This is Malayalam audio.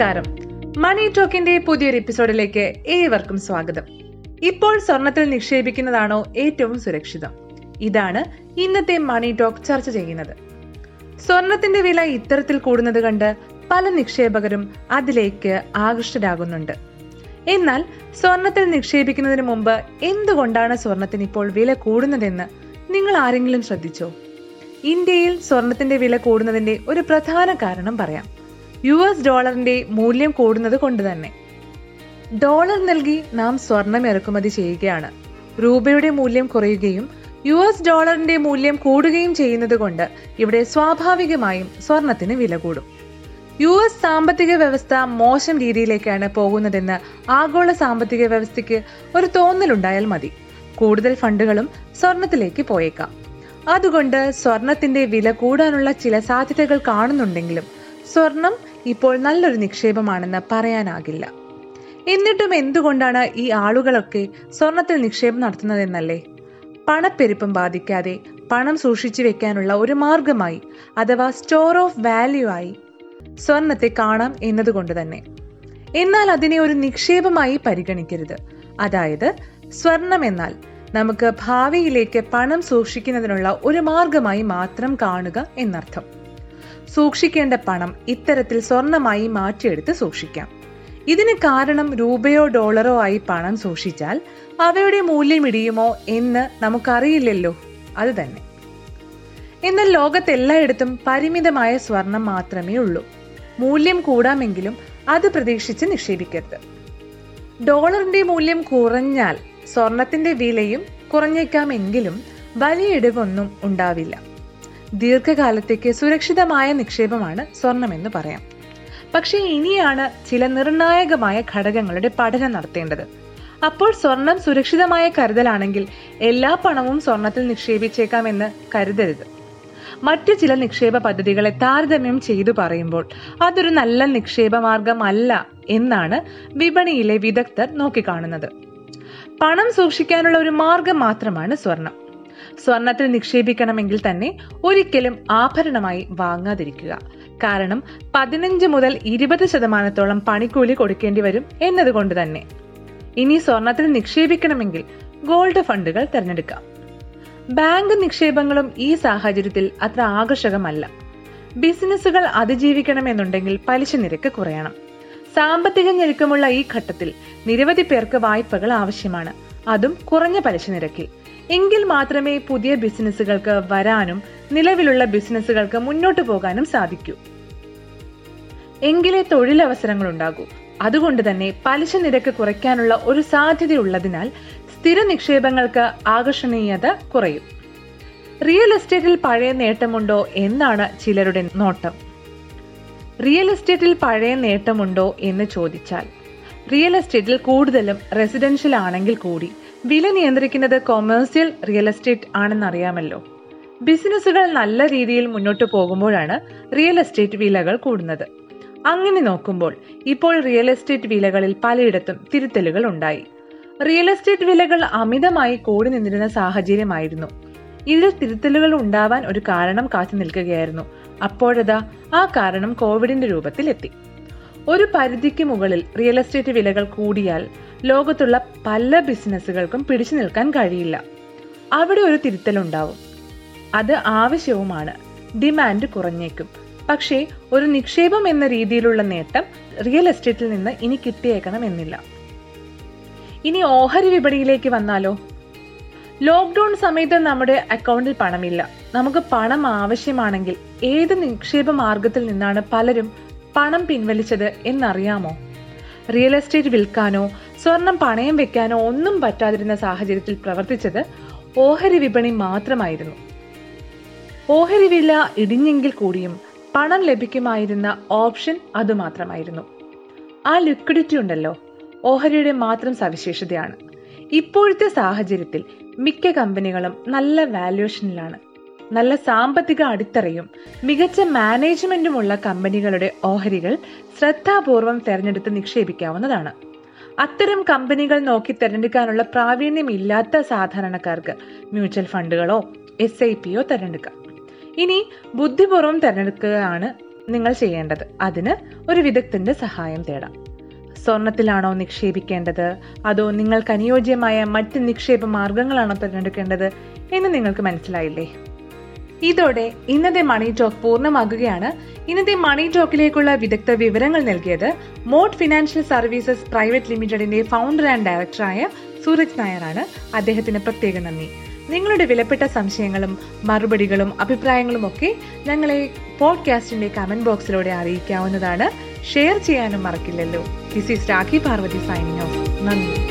നമസ്കാരം. മണി ടോക്കിന്റെ പുതിയൊരു എപ്പിസോഡിലേക്ക് ഏവർക്കും സ്വാഗതം. ഇപ്പോൾ സ്വർണത്തിൽ നിക്ഷേപിക്കുന്നതാണോ ഏറ്റവും സുരക്ഷിതം? ഇതാണ് ഇന്നത്തെ മണി ടോക്ക് ചർച്ച ചെയ്യുന്നത്. സ്വർണത്തിന്റെ വില ഇത്തരത്തിൽ കൂടുന്നത് കണ്ട് പല നിക്ഷേപകരും അതിലേക്ക് ആകൃഷ്ടരാകുന്നുണ്ട്. എന്നാൽ സ്വർണത്തിൽ നിക്ഷേപിക്കുന്നതിന് മുമ്പ് എന്തുകൊണ്ടാണ് സ്വർണത്തിന് ഇപ്പോൾ വില കൂടുന്നതെന്ന് നിങ്ങൾ ആരെങ്കിലും ശ്രദ്ധിച്ചോ? ഇന്ത്യയിൽ സ്വർണത്തിന്റെ വില കൂടുന്നതിന്റെ ഒരു പ്രധാന കാരണം പറയാം. യു എസ് ഡോളറിന്റെ മൂല്യം കൂടുന്നത് കൊണ്ട് തന്നെ. ഡോളർ നൽകി നാം സ്വർണം ഇറക്കുമതി ചെയ്യുകയാണ്. രൂപയുടെ മൂല്യം കുറയുകയും യു എസ് ഡോളറിന്റെ മൂല്യം കൂടുകയും ചെയ്യുന്നത് കൊണ്ട് ഇവിടെ സ്വാഭാവികമായും സ്വർണത്തിന് വില കൂടും. യു എസ് സാമ്പത്തിക വ്യവസ്ഥ മോശം രീതിയിലേക്കാണ് പോകുന്നതെന്ന് ആഗോള സാമ്പത്തിക വ്യവസ്ഥയ്ക്ക് ഒരു തോന്നലുണ്ടായാൽ മതി. കൂടുതൽ ഫണ്ടുകളും സ്വർണത്തിലേക്ക് പോയേക്കാം. അതുകൊണ്ട് സ്വർണത്തിന്റെ വില കൂടാനുള്ള ചില സാധ്യതകൾ കാണുന്നുണ്ടെങ്കിലും സ്വർണം ഇപ്പോൾ നല്ലൊരു നിക്ഷേപമാണെന്ന് പറയാനാകില്ല. എന്നിട്ടും എന്തുകൊണ്ടാണ് ഈ ആളുകളൊക്കെ സ്വർണത്തിൽ നിക്ഷേപം നടത്തുന്നതെന്നല്ലേ? പണപ്പെരുപ്പം ബാധിക്കാതെ പണം സൂക്ഷിച്ചു വെക്കാനുള്ള ഒരു മാർഗമായി അഥവാ സ്റ്റോർ ഓഫ് വാല്യൂ ആയി സ്വർണത്തെ കാണാം എന്നതുകൊണ്ട് തന്നെ. എന്നാൽ അതിനെ ഒരു നിക്ഷേപമായി പരിഗണിക്കരുത്. അതായത് സ്വർണം എന്നാൽ നമുക്ക് ഭാവിയിലേക്ക് പണം സൂക്ഷിക്കുന്നതിനുള്ള ഒരു മാർഗമായി മാത്രം കാണുക എന്നർത്ഥം. സൂക്ഷിക്കേണ്ട പണം ഇത്തരത്തിൽ സ്വർണമായി മാറ്റിയെടുത്ത് സൂക്ഷിക്കാം. ഇതിന് കാരണം രൂപയോ ഡോളറോ ആയി പണം സൂക്ഷിച്ചാൽ അവയുടെ മൂല്യം ഇടിയുമോ എന്ന് നമുക്കറിയില്ലല്ലോ. അത് തന്നെ. എന്നാൽ ലോകത്തെല്ലായിടത്തും പരിമിതമായ സ്വർണം മാത്രമേ ഉള്ളൂ. മൂല്യം കൂടാമെങ്കിലും അത് പ്രതീക്ഷിച്ച് നിക്ഷേപിക്കരുത്. ഡോളറിന്റെ മൂല്യം കുറഞ്ഞാൽ സ്വർണത്തിന്റെ വിലയും കുറഞ്ഞേക്കാമെങ്കിലും വലിയ ഇടിവൊന്നും ഉണ്ടാവില്ല. ദീർഘകാലത്തേക്ക് സുരക്ഷിതമായ നിക്ഷേപമാണ് സ്വർണമെന്ന് പറയാം. പക്ഷേ ഇനിയാണ് ചില നിർണായകമായ ഘടകങ്ങളുടെ പഠനം നടത്തേണ്ടത്. അപ്പോൾ സ്വർണം സുരക്ഷിതമായ കരുതലാണെങ്കിൽ എല്ലാ പണവും സ്വർണത്തിൽ നിക്ഷേപിച്ചേക്കാമെന്ന് കരുതരുത്. മറ്റു ചില നിക്ഷേപ പദ്ധതികളെ താരതമ്യം ചെയ്തു പറയുമ്പോൾ അതൊരു നല്ല നിക്ഷേപ മാർഗമല്ല എന്നാണ് വിപണിയിലെ വിദഗ്ധർ നോക്കിക്കാണുന്നത്. പണം സൂക്ഷിക്കാനുള്ള ഒരു മാർഗം മാത്രമാണ് സ്വർണം. സ്വർണത്തിൽ നിക്ഷേപിക്കണമെങ്കിൽ തന്നെ ഒരിക്കലും ആഭരണമായി വാങ്ങാതിരിക്കുക. കാരണം പതിനഞ്ച് മുതൽ ഇരുപത് ശതമാനത്തോളം പണിക്കൂലി കൊടുക്കേണ്ടി വരും എന്നതുകൊണ്ട് തന്നെ. ഇനി സ്വർണത്തിൽ നിക്ഷേപിക്കണമെങ്കിൽ ഗോൾഡ് ഫണ്ടുകൾ തിരഞ്ഞെടുക്കാം. ബാങ്ക് നിക്ഷേപങ്ങളും ഈ സാഹചര്യത്തിൽ അത്ര ആകർഷകമല്ല. ബിസിനസ്സുകൾ അതിജീവിക്കണമെന്നുണ്ടെങ്കിൽ പലിശ നിരക്ക് കുറയണം. സാമ്പത്തിക ഞെരുക്കമുള്ള ഈ ഘട്ടത്തിൽ നിരവധി പേർക്ക് വായ്പകൾ ആവശ്യമാണ്. അതും കുറഞ്ഞ പലിശ നിരക്കിൽ. എങ്കിൽ മാത്രമേ പുതിയ ബിസിനസ്സുകൾക്ക് വരാനും നിലവിലുള്ള ബിസിനസ്സുകൾക്ക് മുന്നോട്ട് പോകാനും സാധിക്കൂ. എങ്കിലേ തൊഴിലവസരങ്ങൾ ഉണ്ടാകൂ അതുകൊണ്ട് തന്നെ പലിശ നിരക്ക് കുറയ്ക്കാനുള്ള ഒരു സാധ്യതയുള്ളതിനാൽ സ്ഥിര നിക്ഷേപങ്ങൾക്ക് ആകർഷണീയത കുറയും. റിയൽ എസ്റ്റേറ്റിൽ പഴയ നേട്ടമുണ്ടോ എന്നാണ് ചിലരുടെ നോട്ടം. റിയൽ എസ്റ്റേറ്റിൽ പഴയ നേട്ടമുണ്ടോ എന്ന് ചോദിച്ചാൽ റിയൽ എസ്റ്റേറ്റിൽ കൂടുതലും റെസിഡൻഷ്യൽ ആണെങ്കിൽ കൂടി വില നിയന്ത്രിക്കുന്നത് കൊമേഴ്സ്യൽ റിയൽ എസ്റ്റേറ്റ് ആണെന്നറിയാമല്ലോ ബിസിനസ്സുകൾ നല്ല രീതിയിൽ മുന്നോട്ട് പോകുമ്പോഴാണ് റിയൽ എസ്റ്റേറ്റ് വിലകൾ കൂടുന്നത്. അങ്ങനെ നോക്കുമ്പോൾ ഇപ്പോൾ റിയൽ എസ്റ്റേറ്റ് വിലകളിൽ പലയിടത്തും തിരുത്തലുകൾ ഉണ്ടായി. റിയൽ എസ്റ്റേറ്റ് വിലകൾ അമിതമായി കൂടി നിന്നിരുന്ന സാഹചര്യമായിരുന്നു. ഇതിൽ തിരുത്തലുകൾ ഉണ്ടാവാൻ ഒരു കാരണം കാത്തു നിൽക്കുകയായിരുന്നു. അപ്പോഴതാ ആ കാരണം കോവിഡിന്റെ രൂപത്തിൽ എത്തി ഒരു പരിധിക്ക് മുകളിൽ റിയൽ എസ്റ്റേറ്റ് വിലകൾ കൂടിയാൽ ലോകത്തുള്ള പല ബിസിനസ്സുകൾക്കും പിടിച്ചു നിൽക്കാൻ കഴിയില്ല. അവിടെ ഒരു തിരുത്തലുണ്ടാവും. അത് ആവശ്യവുമാണ്. ഡിമാൻഡ് കുറഞ്ഞേക്കും. പക്ഷേ ഒരു നിക്ഷേപം എന്ന രീതിയിലുള്ള നേട്ടം റിയൽ എസ്റ്റേറ്റിൽ നിന്ന് ഇനി കിട്ടിയേക്കണമെന്നില്ല ഇനി ഓഹരി വിപണിയിലേക്ക് വന്നാലോ? ലോക്ക്ഡൌൺ സമയത്ത് നമ്മുടെ അക്കൗണ്ടിൽ പണമില്ല. നമുക്ക് പണം ആവശ്യമാണെങ്കിൽ ഏത് നിക്ഷേപ മാർഗത്തിൽ നിന്നാണ് പലരും പണം പിൻവലിച്ചത് എന്നറിയാമോ? റിയൽ എസ്റ്റേറ്റ് വിൽക്കാനോ സ്വർണം പണയം വെക്കാനോ ഒന്നും പറ്റാതിരുന്ന സാഹചര്യത്തിൽ പ്രവർത്തിച്ചത് ഓഹരി വിപണി മാത്രമായിരുന്നു. ഓഹരി വില ഇടിഞ്ഞെങ്കിൽ കൂടിയും പണം ലഭിക്കുമായിരുന്ന ഓപ്ഷൻ അതുമാത്രമായിരുന്നു. ആ ലിക്വിഡിറ്റി ഉണ്ടല്ലോ ഓഹരിയുടെ മാത്രം സവിശേഷതയാണ്. ഇപ്പോഴത്തെ സാഹചര്യത്തിൽ മിക്ക കമ്പനികളും നല്ല വാല്യുവേഷനിലാണ് നല്ല സാമ്പത്തിക അടിത്തറയും മികച്ച മാനേജ്മെന്റുമുള്ള കമ്പനികളുടെ ഓഹരികൾ ശ്രദ്ധാപൂർവം തിരഞ്ഞെടുത്ത് നിക്ഷേപിക്കാവുന്നതാണ്. അത്തരം കമ്പനികൾ നോക്കി തിരഞ്ഞെടുക്കാനുള്ള പ്രാവീണ്യമില്ലാത്ത സാധാരണക്കാർക്ക് മ്യൂച്വൽ ഫണ്ടുകളോ എസ് ഐ പിയോ തിരഞ്ഞെടുക്കാം. ഇനി ബുദ്ധിപൂർവം തിരഞ്ഞെടുക്കുകയാണ് നിങ്ങൾ ചെയ്യേണ്ടത്. അതിന് ഒരു വിദഗ്ധന്റെ സഹായം തേടാം. സ്വർണത്തിലാണോ നിക്ഷേപിക്കേണ്ടത്? അതോ നിങ്ങൾക്ക് അനുയോജ്യമായ മറ്റ് നിക്ഷേപ മാർഗങ്ങളാണോ തിരഞ്ഞെടുക്കേണ്ടത് എന്ന് നിങ്ങൾക്ക് മനസ്സിലായില്ലേ? ഇതോടെ ഇന്നത്തെ മണി ടോക്ക് പൂർണമാകുകയാണ്. ഇന്നത്തെ മണി ടോക്കിലേക്കുള്ള വിദഗ്ധ വിവരങ്ങൾ നൽകിയത് മോഡ് ഫിനാൻഷ്യൽ സർവീസസ് പ്രൈവറ്റ് ലിമിറ്റഡിന്റെ ഫൗണ്ടർ ആൻഡ് ഡയറക്ടറായ സൂരജ് നായരാണ്. അദ്ദേഹത്തിന് പ്രത്യേക നന്ദി. നിങ്ങളുടെ വിലപ്പെട്ട സംശയങ്ങളും മറുപടികളും അഭിപ്രായങ്ങളും ഒക്കെ ഞങ്ങളെ പോഡ്കാസ്റ്റിന്റെ കമന്റ് ബോക്സിലൂടെ അറിയിക്കാവുന്നതാണ്. ഷെയർ ചെയ്യാനും മറക്കില്ലല്ലോ. This is Rakhi Parvathy signing off നന്ദി.